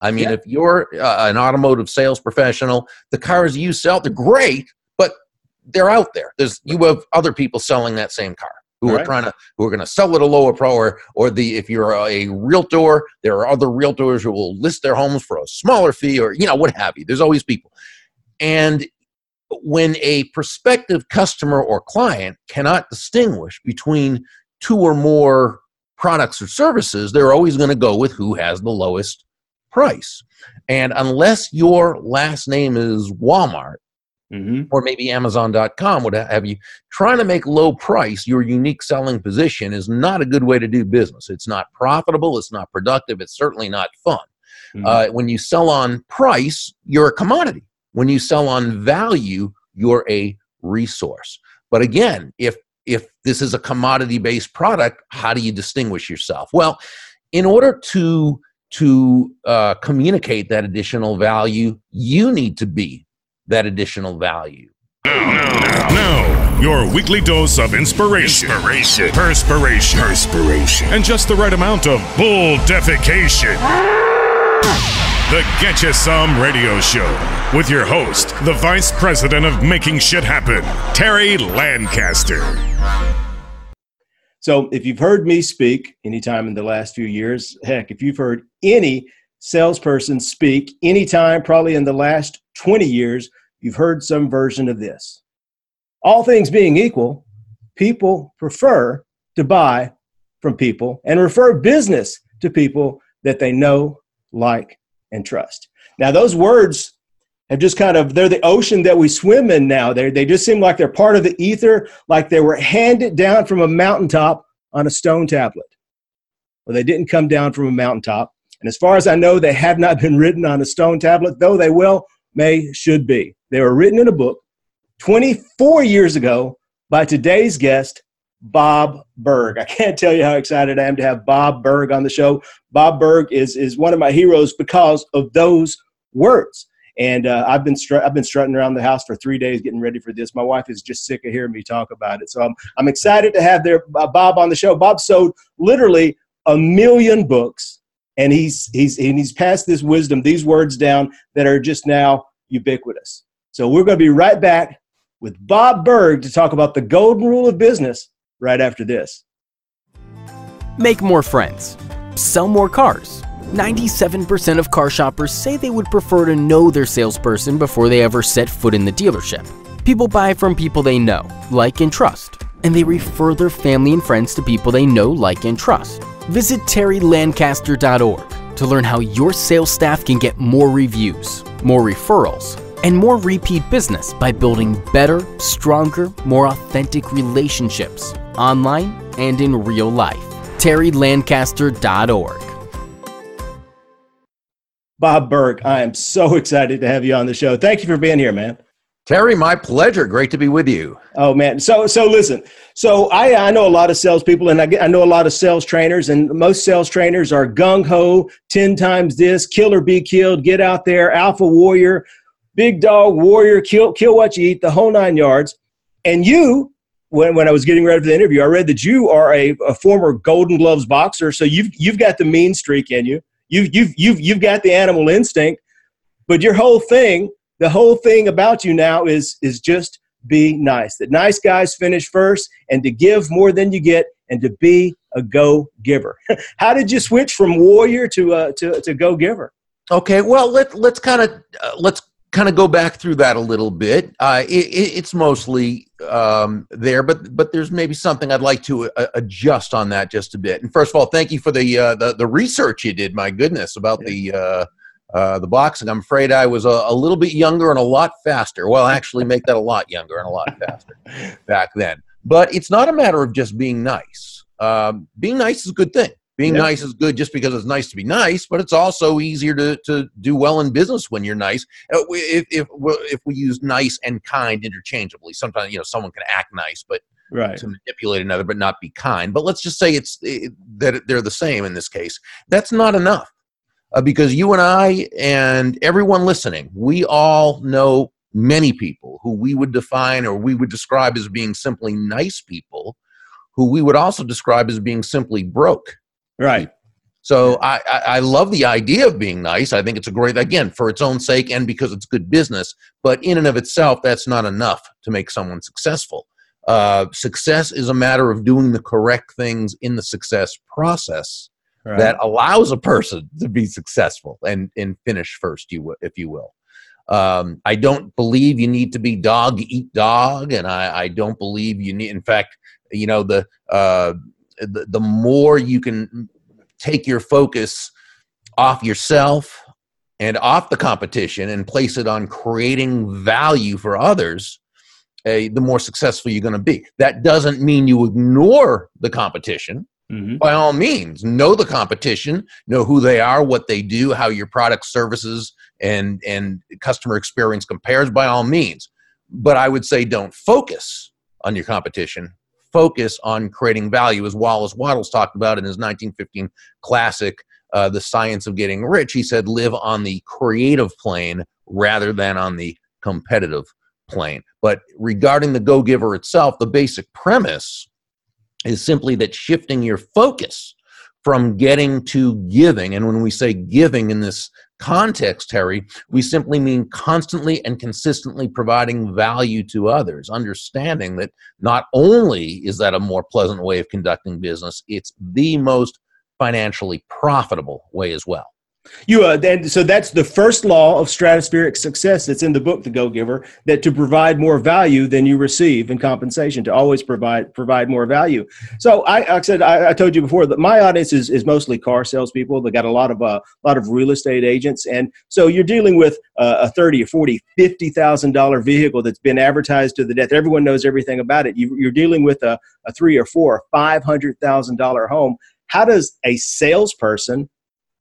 I mean, Yeah. if you're uh, an automotive sales professional, the cars you sell, they're great, but they're out there. There's you have other people selling that same car who are trying to who are going to sell it a lower pro or or the if you're a realtor, there are other realtors who will list their homes for a smaller fee or you know what have you. There's always people, and when a prospective customer or client cannot distinguish between two or more products or services, they're always going to go with who has the lowest price. And unless your last name is Walmart Mm-hmm. or maybe Amazon.com, what have you, trying to make low price your unique selling position is not a good way to do business. It's not profitable, it's not productive, it's certainly not fun. Mhm. Uh, when you sell on price, you're a commodity. When you sell on value, you're a resource. But again, if if this is a commodity based product, how do you distinguish yourself? Well, in order to to uh, communicate that additional value, you need to be that additional value. Now, now, now, your weekly dose of inspiration, Inspiration. perspiration, Perspiration. and just the right amount of bull defecation. The Get You Some Radio Show with your host, the Vice President of Making Shit Happen, Terry Lancaster. So, if you've heard me speak anytime in the last few years, heck, if you've heard any salesperson speak anytime, probably in the last 20 years, you've heard some version of this. All things being equal, people prefer to buy from people and refer business to people that they know, like, and trust. Now, those words have just kind of, they're the ocean that we swim in now. They, they just seem like they're part of the ether, like they were handed down from a mountaintop on a stone tablet. Well, they didn't come down from a mountaintop. And as far as I know, they have not been written on a stone tablet, though they will, may, should be. They were written in a book 24 years ago by today's guest, Bob Burg. I can't tell you how excited I am to have Bob Burg on the show. Bob Burg is, is one of my heroes because of those words. And uh, I've been I've been strutting around the house for three days getting ready for this. My wife is just sick of hearing me talk about it. So I'm I'm excited to have their uh, Bob on the show. Bob sold literally a million books, and he's he's and he's passed this wisdom, these words down that are just now ubiquitous. So we're going to be right back with Bob Burg to talk about the golden rule of business right after this. Make more friends. Sell more cars. 97% of car shoppers say they would prefer to know their salesperson before they ever set foot in the dealership. People buy from people they know, like, and trust, and they refer their family and friends to people they know, like, and trust. Visit terrylancaster.org to learn how your sales staff can get more reviews, more referrals, and more repeat business by building better, stronger, more authentic relationships online and in real life. terrylancaster.org. Bob Burg, I am so excited to have you on the show. Thank you for being here, man. Terry, my pleasure. Great to be with you. Oh man, so so listen. So I I know a lot of salespeople, and I get, I know a lot of sales trainers, and most sales trainers are gung ho, ten times this, kill or be killed, get out there, alpha warrior, big dog warrior, kill kill what you eat, the whole nine yards. And you, when when I was getting ready for the interview, I read that you are a, a former Golden Gloves boxer, so you've you've got the mean streak in you. You've you've you've you've got the animal instinct, but your whole thing the whole thing about you now is is just be nice. That nice guys finish first and to give more than you get and to be a go giver how did you switch from warrior to uh, to, to go giver Okay, well let let's kind of uh, let's kind of go back through that a little bit. Uh, it, it, it's mostly um, there, but but there's maybe something I'd like to uh, adjust on that just a bit. And first of all, thank you for the uh, the, the research you did. My goodness, about the uh, uh, the boxing. I'm afraid I was a, a little bit younger and a lot faster. Well, actually, make that a lot younger and a lot faster back then. But it's not a matter of just being nice. Um, being nice is a good thing. Being Yeah. nice is good just because it's nice to be nice, but it's also easier to, to do well in business when you're nice. Uh, If, if, if we use nice and kind interchangeably, sometimes you know someone can act nice, but right to manipulate another, but not be kind. But let's just say it's it, that they're the same in this case. That's not enough uh, because you and I and everyone listening, we all know many people who we would define or we would describe as being simply nice people, who we would also describe as being simply broke. Right So I, I, love the idea of being nice. I think it's a great, again, for its own sake and because it's good business. But in and of itself, that's not enough to make someone successful. Uh, success is a matter of doing the correct things in the success process right. that allows a person to be successful and, and finish first, you if you will. Um, I don't believe you need to be dog eat dog, and I, I don't believe you need. In fact, you know the, uh, the the more you can take your focus off yourself and off the competition and place it on creating value for others, uh, the more successful you're going to be. That doesn't mean you ignore the competition. Mm-hmm. By all means, know the competition, know who they are, what they do, how your product, services, and and customer experience compares. By all means, but I would say don't focus on your competition focus on creating value, as Wallace Wattles talked about in his 1915 classic, uh, The Science of Getting Rich. He said, live on the creative plane rather than on the competitive plane. But regarding the Go Giver itself, the basic premise is simply that shifting your focus from getting to giving, and when we say giving in this context, Terry, we simply mean constantly and consistently providing value to others, understanding that not only is that a more pleasant way of conducting business, it's the most financially profitable way as well. You uh, then so that's the first law of stratospheric success that's in the book, The Go Giver, that to provide more value than you receive in compensation, to always provide provide more value. So I, I said, I, I, told you before that my audience is, is mostly car salespeople. They got a lot of a uh, lot of real estate agents, and so you're dealing with uh, a thirty or forty, fifty thousand dollar vehicle that's been advertised to the death. Everyone knows everything about it. You, you're dealing with a, a three or four, five hundred thousand dollar home. How does a salesperson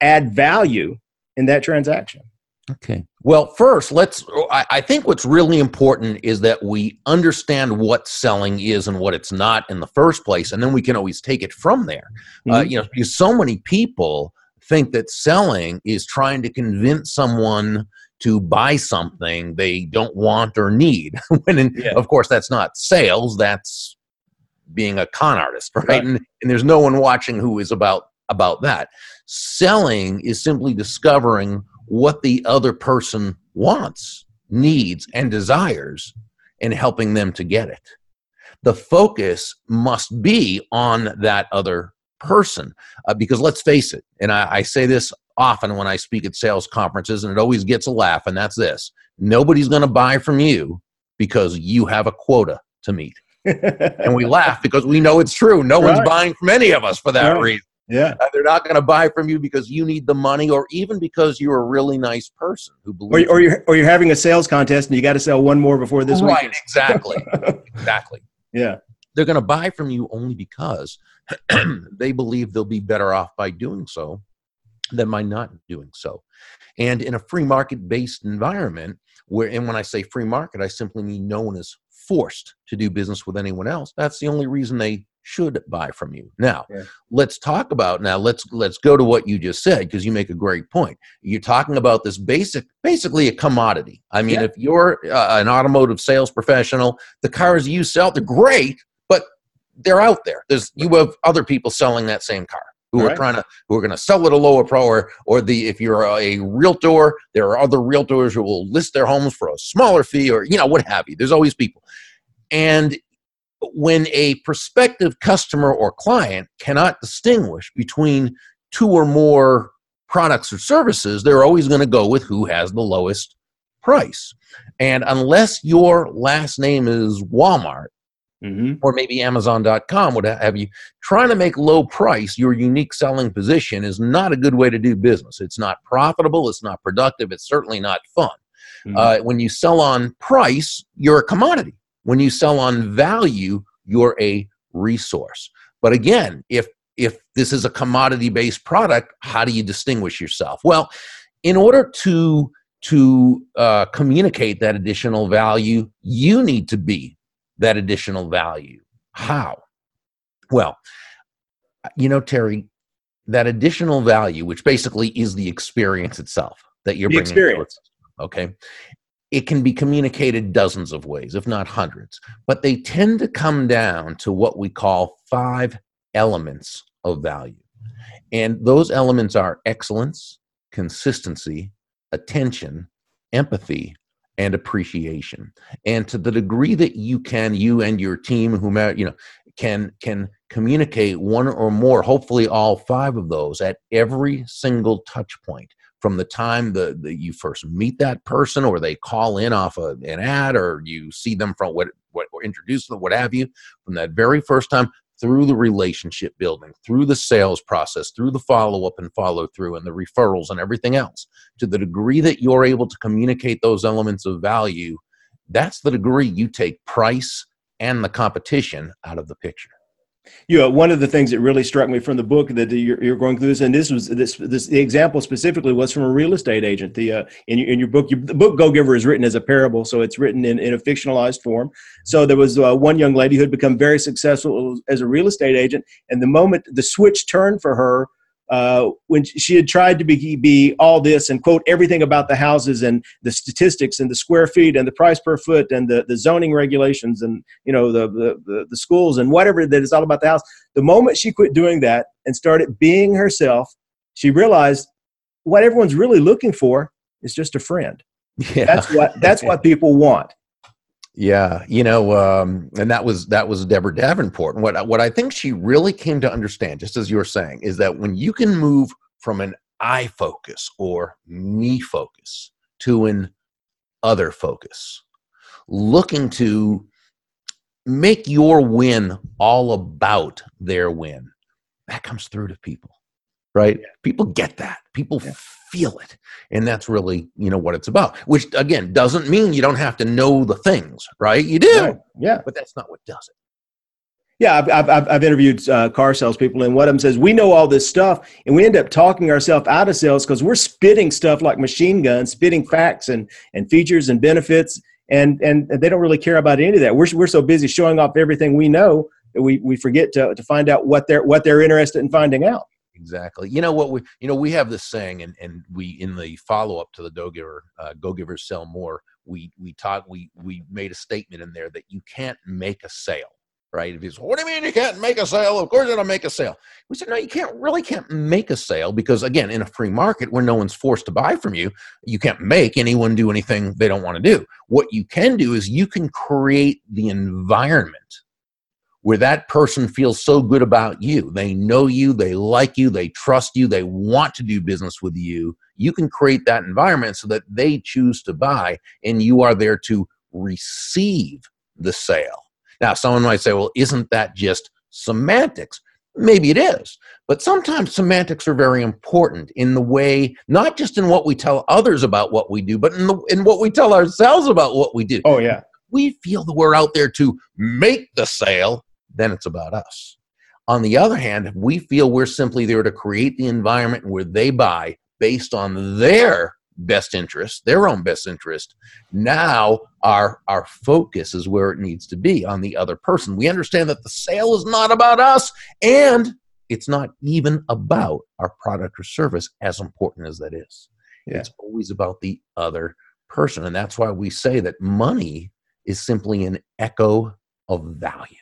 add value in that transaction. Okay. Well, first, let's. I, think what's really important is that we understand what selling is and what it's not in the first place, and then we can always take it from there. Uh, mm-hmm. Uh, you know, because so many people think that selling is trying to convince someone to buy something they don't want or need. when, in, yeah. of course, that's not sales. That's being a con artist, right? right. And, and there's no one watching who is about about that. Selling is simply discovering what the other person wants, needs, and desires and helping them to get it. The focus must be on that other person. Uh, because let's face it, and I, I say this often when I speak at sales conferences, and it always gets a laugh, and that's this nobody's going to buy from you because you have a quota to meet. and we laugh because we know it's true. No right. one's buying from any of us for that right. reason. Yeah. Uh, they're not going to buy from you because you need the money or even because you're a really nice person who believes. Or, or you're, or you're having a sales contest and you got to sell one more before this right, exactly. exactly. Yeah. They're going to buy from you only because they believe they'll be better off by doing so than by not doing so. And in a free market based environment, where, and when I say free market, I simply mean no one is forced to do business with anyone else. That's the only reason they should buy from you. Now, yeah. let's talk about now let's let's go to what you just said because you make a great point. You're talking about this basic basically a commodity. I mean, yeah. if you're uh, an automotive sales professional, the cars you sell they're great, but they're out there. There's you have other people selling that same car who are trying to who are going to sell it a lower pro or or the if you're a realtor, there are other realtors who will list their homes for a smaller fee or you know what have you. There's always people. And when a prospective customer or client cannot distinguish between two or more products or services, they're always going to go with who has the lowest price. And unless your last name is Walmart, mm-hmm. or maybe Amazon.com, would have you trying to make low price your unique selling position is not a good way to do business. It's not profitable, it's not productive, it's certainly not fun. Mm-hmm. Uh, when you sell on price, you're a commodity. When you sell on value, you're a resource. But again, if if this is a commodity based product, how do you distinguish yourself? Well, in order to to uh, communicate that additional value, you need to be that additional value. How? Well, you know, Terry, that additional value, which basically is the experience itself that you're the bringing. Experience. Okay, it can be communicated dozens of ways, if not hundreds, but they tend to come down to what we call five elements of value. And those elements are excellence, consistency, attention, empathy, and appreciation. And to the degree that you can, you and your team, whomever, you know, can can communicate one or more, hopefully all five of those at every single touch point from the time that you first meet that person or they call in off a, an ad or you see them from what, what or introduce them, what have you, from that very first time through the relationship building, through the sales process, through the follow up and follow through, and the referrals and everything else. To the degree that you're able to communicate those elements of value, that's the degree you take price and the competition out of the picture you know, one of the things that really struck me from the book that you're, you're going through this, and this was this this the example specifically was from a real estate agent. The uh, in, your, in your book, your, the book Go Giver is written as a parable, so it's written in, in a fictionalized form. So there was uh, one young lady who had become very successful as a real estate agent, and the moment the switch turned for her uh, when she had tried to be, be all this and quote everything about the houses and the statistics and the square feet and the price per foot and the, the zoning regulations and you know the, the, the schools and whatever that is all about the house. The moment she quit doing that and started being herself she realized what everyone's really looking for is just a friend. Yeah. that's what that's what people want yeah, you know, um, and that was that was Deborah Davenport. And what what I think she really came to understand, just as you were saying, is that when you can move from an I focus or me focus to an other focus, looking to make your win all about their win, that comes through to people, right? People get that. People yeah feel it. And that's really you know what it's about which again doesn't mean you don't have to know the things right? You do. Right. yeah. But that's not what does it. Yeah, I've, I've, I've interviewed uh, car salespeople, and one of them says we know all this stuff, and we end up talking ourselves out of sales because we're spitting stuff like machine guns, spitting facts and and features and benefits, and and they don't really care about any of that. We're we're so busy showing off everything we know that we we forget to to find out what they're what they're interested in finding out exactly. You know what we you know we have this saying, and and we in the follow up to the Go Giver, uh, Go Givers sell more. We we taught we we made a statement in there that you can't make a sale. Right? If he's, what do you mean you can't make a sale? Of course, you're gonna make a sale. We said, no, you can't really can't make a sale because again, in a free market where no one's forced to buy from you, you can't make anyone do anything they don't want to do. What you can do is you can create the environment where that person feels so good about you. They know you, they like you, they trust you, they want to do business with you. You can create that environment so that they choose to buy and you are there to receive the sale. Now, someone might say, well, isn't that just semantics? Maybe it is. But sometimes semantics are very important in the way, not just in what we tell others about what we do, but in, the, in what we tell ourselves about what we do. Oh, yeah. We feel that we're out there to make the sale then it's about us. On the other hand, if we feel we're simply there to create the environment where they buy based on their best interest, their own best interest, now our our focus is where it needs to be on the other person. We understand that the sale is not about us and it's not even about our product or service as important as that is. Yeah. It's always about the other person and that's why we say that money is simply an echo of value.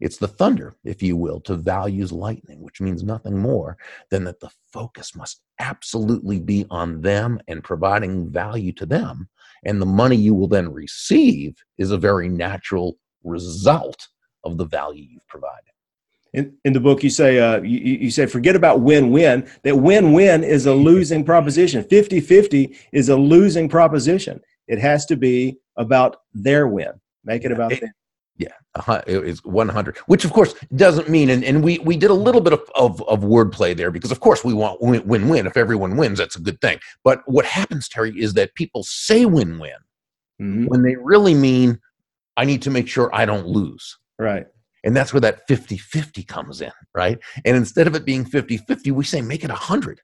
It's the thunder, if you will, to values lightning, which means nothing more than that the focus must absolutely be on them and providing value to them. And the money you will then receive is a very natural result of the value you've provided. In, in the book, you say uh, you, you say forget about win-win. That win-win is a losing proposition. 50-50 is a losing proposition. It has to be about their win. Make it about them. Yeah, it's 100, which of course doesn't mean, and, and we, we did a little bit of, of, of wordplay there because of course we want win win. If everyone wins, that's a good thing. But what happens, Terry, is that people say win win mm-hmm. when they really mean, I need to make sure I don't lose. Right. And that's where that 50 50 comes in, right? And instead of it being 50 50, we say make it 100.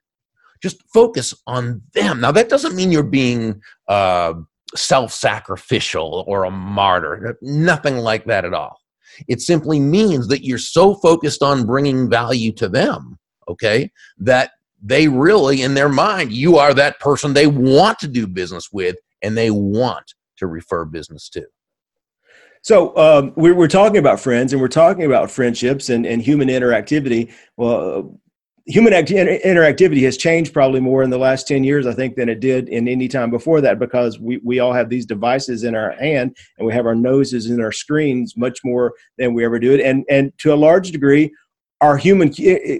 Just focus on them. Now, that doesn't mean you're being, uh, self sacrificial or a martyr. Nothing like that at all. It simply means that you're so focused on bringing value to them, okay, that they really, in their mind, you are that person they want to do business with and they want to refer business to. So um, we're, talking about friends and we're talking about friendships and, and human interactivity. Well, human act- interactivity has changed probably more in the last 10 years i think than it did in any time before that because we, we all have these devices in our hand and we have our noses in our screens much more than we ever do it. And and to a large degree our human eh, eh,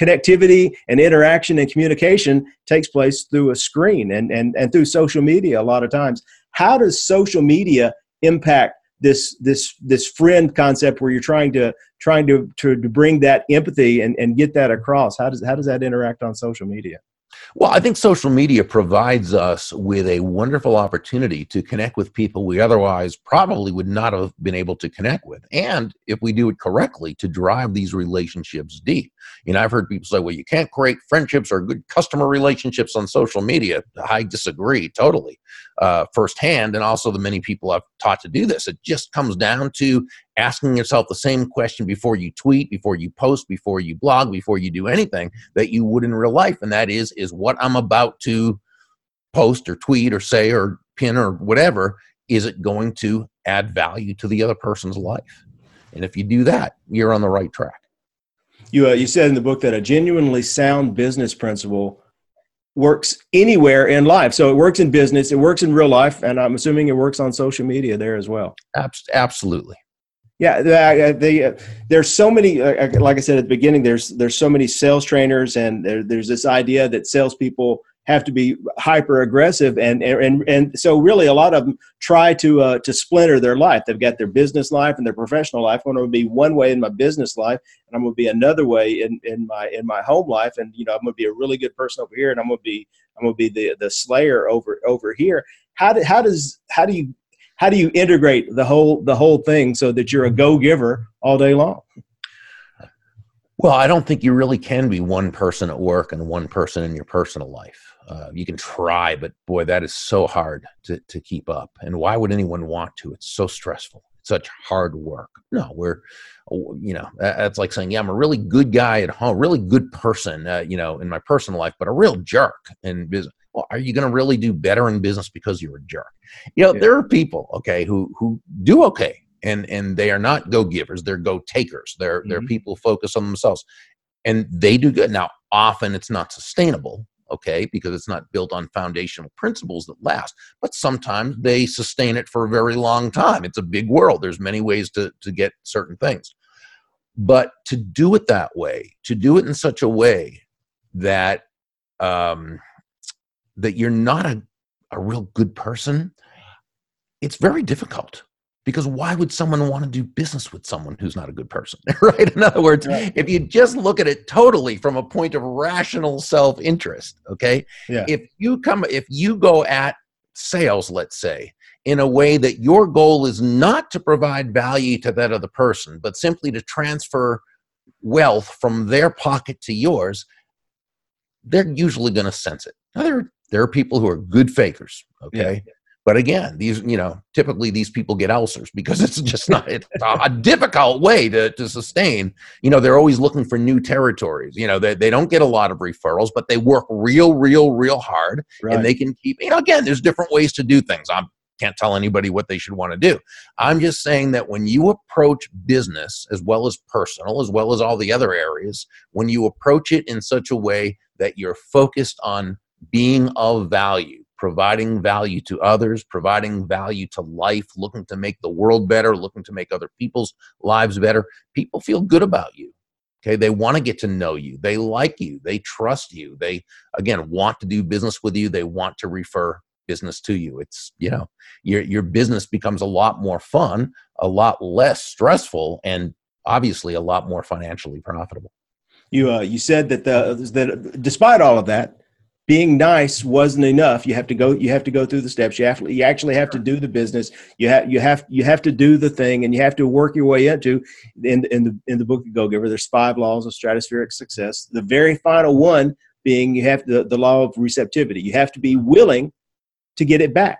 connectivity and interaction and communication takes place through a screen and, and, and through social media a lot of times. How does social media impact this this this friend concept where you're trying to trying to to, to bring that empathy and, and get that across. How does how does that interact on social media well, I think social media provides us with a wonderful opportunity to connect with people we otherwise probably would not have been able to connect with. And if we do it correctly, to drive these relationships deep. You know, I've heard people say, well, you can't create friendships or good customer relationships on social media. I disagree totally uh, firsthand. And also the many people I've taught to do this. It just comes down to asking yourself the same question before you tweet, before you post, before you blog, before you do anything that you would in real life. And that is, is what I'm about to post or tweet or say or pin or whatever, is it going to add value to the other person's life? And if you do that, you're on the right track. You, uh, you said in the book that a genuinely sound business principle works anywhere in life. So it works in business, it works in real life, and I'm assuming it works on social media there as well. Absolutely. Yeah, they, uh, there's so many. Uh, uh, like I said at the beginning, there's there's so many sales trainers, and there, there's this idea that salespeople have to be hyper aggressive, and and and so really a lot of them try to uh, to splinter their life. They've got their business life and their professional life. I'm going to be one way in my business life, and I'm going to be another way in, in my in my home life, and you know I'm going to be a really good person over here, and I'm going to be I'm going to be the the slayer over over here. How do, how does how do you how do you integrate the whole the whole thing so that you're a go giver all day long? Well, I don't think you really can be one person at work and one person in your personal life. Uh, you can try, but boy, that is so hard to, to keep up. And why would anyone want to? It's so stressful. Such hard work. No, we're, you know, that's like saying, yeah, I'm a really good guy at home, really good person, uh, you know, in my personal life, but a real jerk in business well, are you going to really do better in business because you're a jerk? You know, yeah. there are people, okay, who who do okay, and and they are not go givers; they're go takers. They're mm-hmm. they're people focus on themselves, and they do good. Now, often it's not sustainable, okay, because it's not built on foundational principles that last. But sometimes they sustain it for a very long time. It's a big world. There's many ways to to get certain things, but to do it that way, to do it in such a way that um, that you're not a, a real good person, it's very difficult because why would someone want to do business with someone who's not a good person right? In other words if you just look at it totally from a point of rational self-interest okay? Yeah. if you come if you go at sales let's say in a way that your goal is not to provide value to that other person but simply to transfer wealth from their pocket to yours they're usually going to sense it. Now there there are people who are good fakers, okay? Yeah. But again, these, you know, typically these people get ulcers because it's just not it's a difficult way to, to sustain. You know, they're always looking for new territories. You know, they, they don't get a lot of referrals, but they work real, real, real hard right. and they can keep, you know, again, there's different ways to do things. I can't tell anybody what they should want to do. I'm just saying that when you approach business as well as personal, as well as all the other areas, when you approach it in such a way that you're focused on being of value, providing value to others, providing value to life, looking to make the world better, looking to make other people's lives better, people feel good about you. Okay, they want to get to know you. They like you. They trust you. They again want to do business with you. They want to refer business to you. It's you know your your business becomes a lot more fun, a lot less stressful, and obviously a lot more financially profitable. You uh, you said that the that despite all of that, being nice wasn't enough. You have to go. You have to go through the steps. You have. You actually have to do the business. You have. You have. You have to do the thing, and you have to work your way into. In in the in the book, The Go Giver, there's five laws of stratospheric success. The very final one being you have the the law of receptivity. You have to be willing to get it back.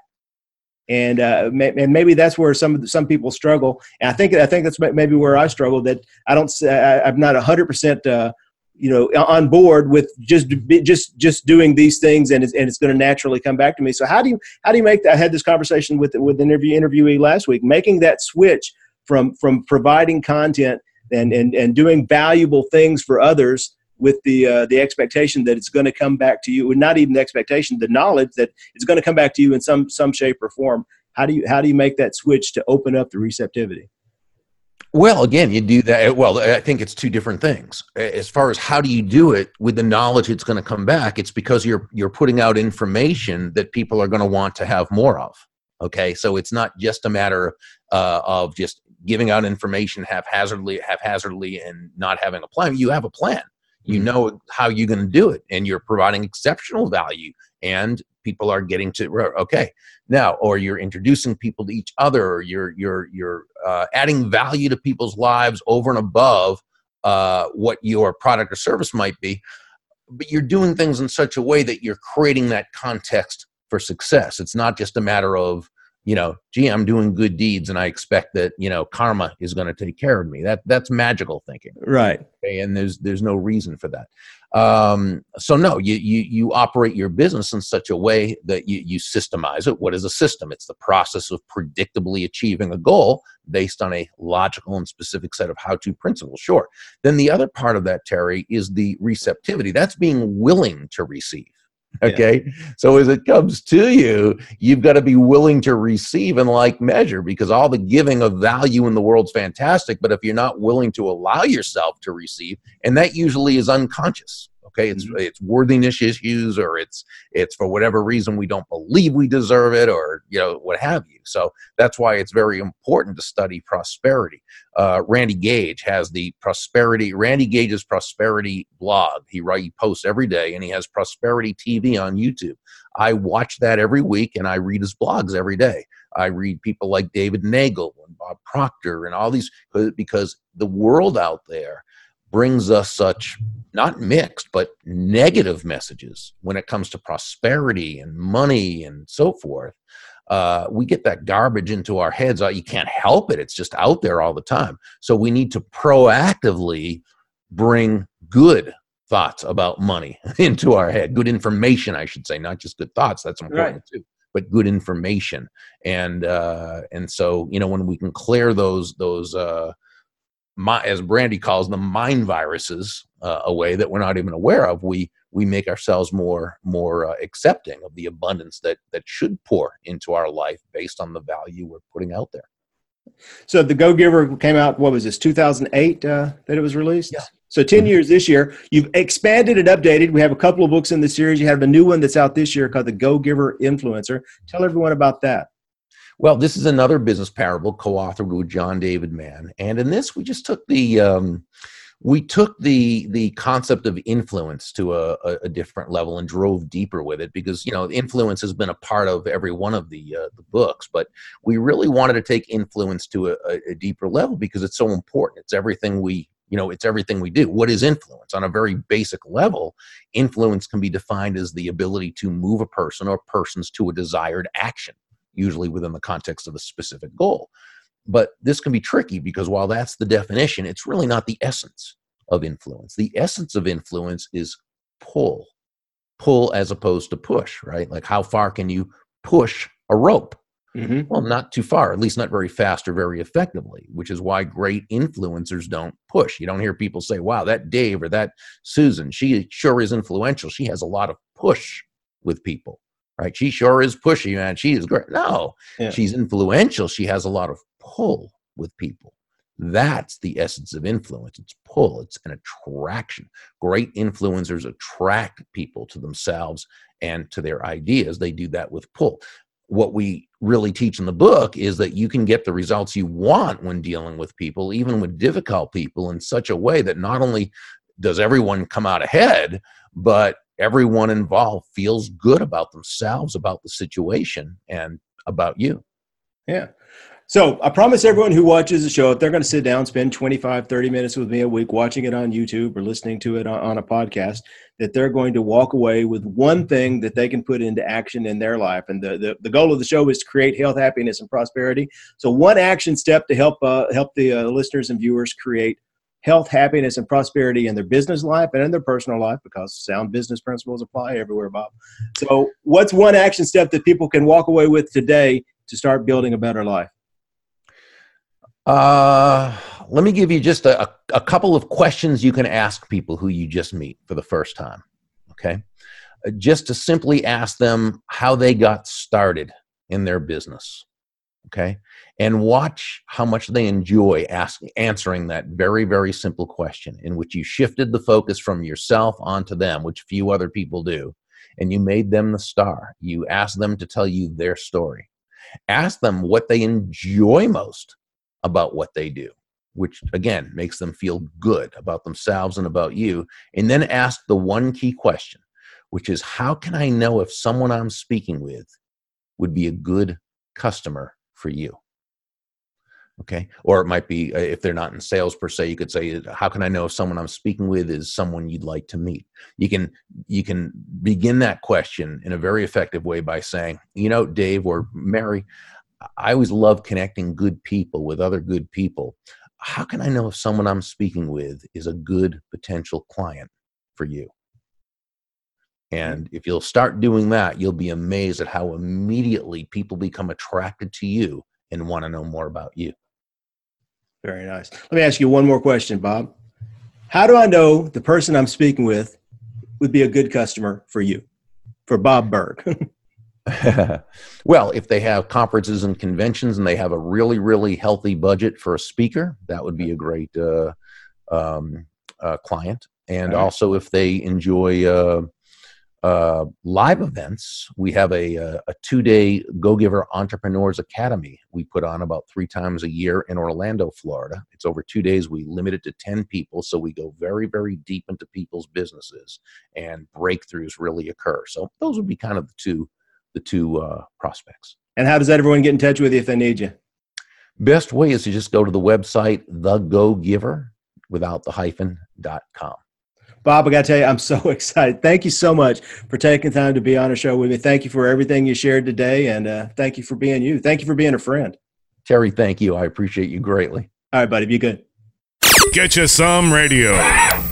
And uh, and maybe that's where some some people struggle. And I think I think that's maybe where I struggle. That I don't. I, I'm not hundred percent uh, you know on board with just just just doing these things and it's, and it's going to naturally come back to me so how do you how do you make that i had this conversation with with an interview interviewee last week making that switch from from providing content and and, and doing valuable things for others with the uh, the expectation that it's going to come back to you, and not even the expectation, the knowledge that it's going to come back to you in some some shape or form. How do you how do you make that switch to open up the receptivity? Well, again, you do that. Well, I think it's two different things. As far as how do you do it with the knowledge it's going to come back, it's because you're you're putting out information that people are going to want to have more of. Okay, so it's not just a matter uh, of just giving out information haphazardly, haphazardly, and not having a plan. You have a plan. You mm-hmm. know how you're going to do it, and you're providing exceptional value, and people are getting to okay now, or you're introducing people to each other, or you're you're you're uh, adding value to people's lives over and above uh, what your product or service might be. But you're doing things in such a way that you're creating that context for success. It's not just a matter of you know, gee, I'm doing good deeds and I expect that, you know, karma is going to take care of me. That that's magical thinking. Right. Okay, and there's there's no reason for that. Um, so no, you you you operate your business in such a way that you you systemize it. What is a system? It's the process of predictably achieving a goal based on a logical and specific set of how-to principles. Sure. Then the other part of that, Terry, is the receptivity. That's being willing to receive. Okay. Yeah. So as it comes to you, you've got to be willing to receive in like measure because all the giving of value in the world's fantastic. But if you're not willing to allow yourself to receive, and that usually is unconscious, okay? It's mm-hmm. it's worthiness issues or it's it's for whatever reason we don't believe we deserve it or you know what have you. So that's why it's very important to study prosperity. Uh, randy gage has the prosperity randy gage's prosperity blog. He write he posts every day and he has prosperity tv on youtube. I watch that every week and i read his blogs every day. I read people like David Neagle and Bob Proctor and all these because the world out there brings us such not mixed but negative messages when it comes to prosperity and money and so forth. Uh, we get that garbage into our heads uh, you can't help it. It's just out there all the time. So we need to proactively bring good thoughts about money into our head. Good information i should say not just good thoughts that's important right. too but good information. And uh, and so you know when we can clear those those uh, my, as Randy calls them, mind viruses uh, away that we're not even aware of. We we make ourselves more more uh, accepting of the abundance that that should pour into our life based on the value we're putting out there. So the Go Giver came out. What was this? 2008 uh, that it was released. Yeah. So 10 mm-hmm. years this year. You've expanded and updated. We have a couple of books in the series. You have a new one that's out this year called the Go Giver Influencer. Tell everyone about that. Well, this is another business parable co-authored with John David Mann, and in this we just took the um, we took the the concept of influence to a, a, different level and drove deeper with it because you know influence has been a part of every one of the uh, the books, but we really wanted to take influence to a, a deeper level because it's so important. It's everything we you know it's everything we do. What is influence? On a very basic level influence can be defined as the ability to move a person or persons to a desired action usually within the context of a specific goal. But this can be tricky because while that's the definition, it's really not the essence of influence. The essence of influence is pull, pull as opposed to push, right? Like how far can you push a rope? Mm-hmm. Well, not too far, at least not very fast or very effectively, which is why great influencers don't push. You don't hear people say, wow, that Dave or that Susan, she sure is influential. She has a lot of push with people right? She sure is pushy, man. She is great. No, yeah. she's influential. She has a lot of pull with people. That's the essence of influence. It's pull, it's an attraction. Great influencers attract people to themselves and to their ideas. They do that with pull. What we really teach in the book is that you can get the results you want when dealing with people, even with difficult people, in such a way that not only does everyone come out ahead, but everyone involved feels good about themselves, about the situation, and about you. Yeah. So I promise everyone who watches the show, if they're going to sit down, spend 25, 30 minutes with me a week watching it on YouTube or listening to it on, a podcast, that they're going to walk away with one thing that they can put into action in their life. And the, the, the goal of the show is to create health, happiness, and prosperity. So one action step to help uh, help the uh, listeners and viewers create health, happiness, and prosperity in their business life and in their personal life because sound business principles apply everywhere, Bob. So, what's one action step that people can walk away with today to start building a better life? Uh, let me give you just a, a couple of questions you can ask people who you just meet for the first time. Okay. Uh, just to simply ask them how they got started in their business. Okay. And watch how much they enjoy asking, answering that very, very simple question in which you shifted the focus from yourself onto them, which few other people do. And you made them the star. You asked them to tell you their story. Ask them what they enjoy most about what they do, which again makes them feel good about themselves and about you. And then ask the one key question, which is how can I know if someone I'm speaking with would be a good customer for you? Okay. Or it might be uh, if they're not in sales per se, you could say, how can I know if someone I'm speaking with is someone you'd like to meet? You can you can begin that question in a very effective way by saying, you know, Dave or Mary, I always love connecting good people with other good people. How can I know if someone I'm speaking with is a good potential client for you? And if you'll start doing that, you'll be amazed at how immediately people become attracted to you and want to know more about you. Very nice. Let me ask you one more question, Bob. How do I know the person I'm speaking with would be a good customer for you, for Bob Burg? well, if they have conferences and conventions and they have a really, really healthy budget for a speaker, that would be a great uh, um, uh, client. And right. also, if they enjoy uh, uh live events, we have a, uh, a two day Go Giver Entrepreneurs Academy we put on about three times a year in Orlando, Florida. It's over two days. We limit it to 10 people. So we go very, very deep into people's businesses and breakthroughs really occur. So those would be kind of the two the two uh, prospects. And how does that everyone get in touch with you if they need you? Best way is to just go to the website, the Go Giver, without the hyphen dot com. Bob, I got to tell you, I'm so excited. Thank you so much for taking time to be on a show with me. Thank you for everything you shared today, and uh, thank you for being you. Thank you for being a friend. Terry, thank you. I appreciate you greatly. All right, buddy, be good. Get you some radio.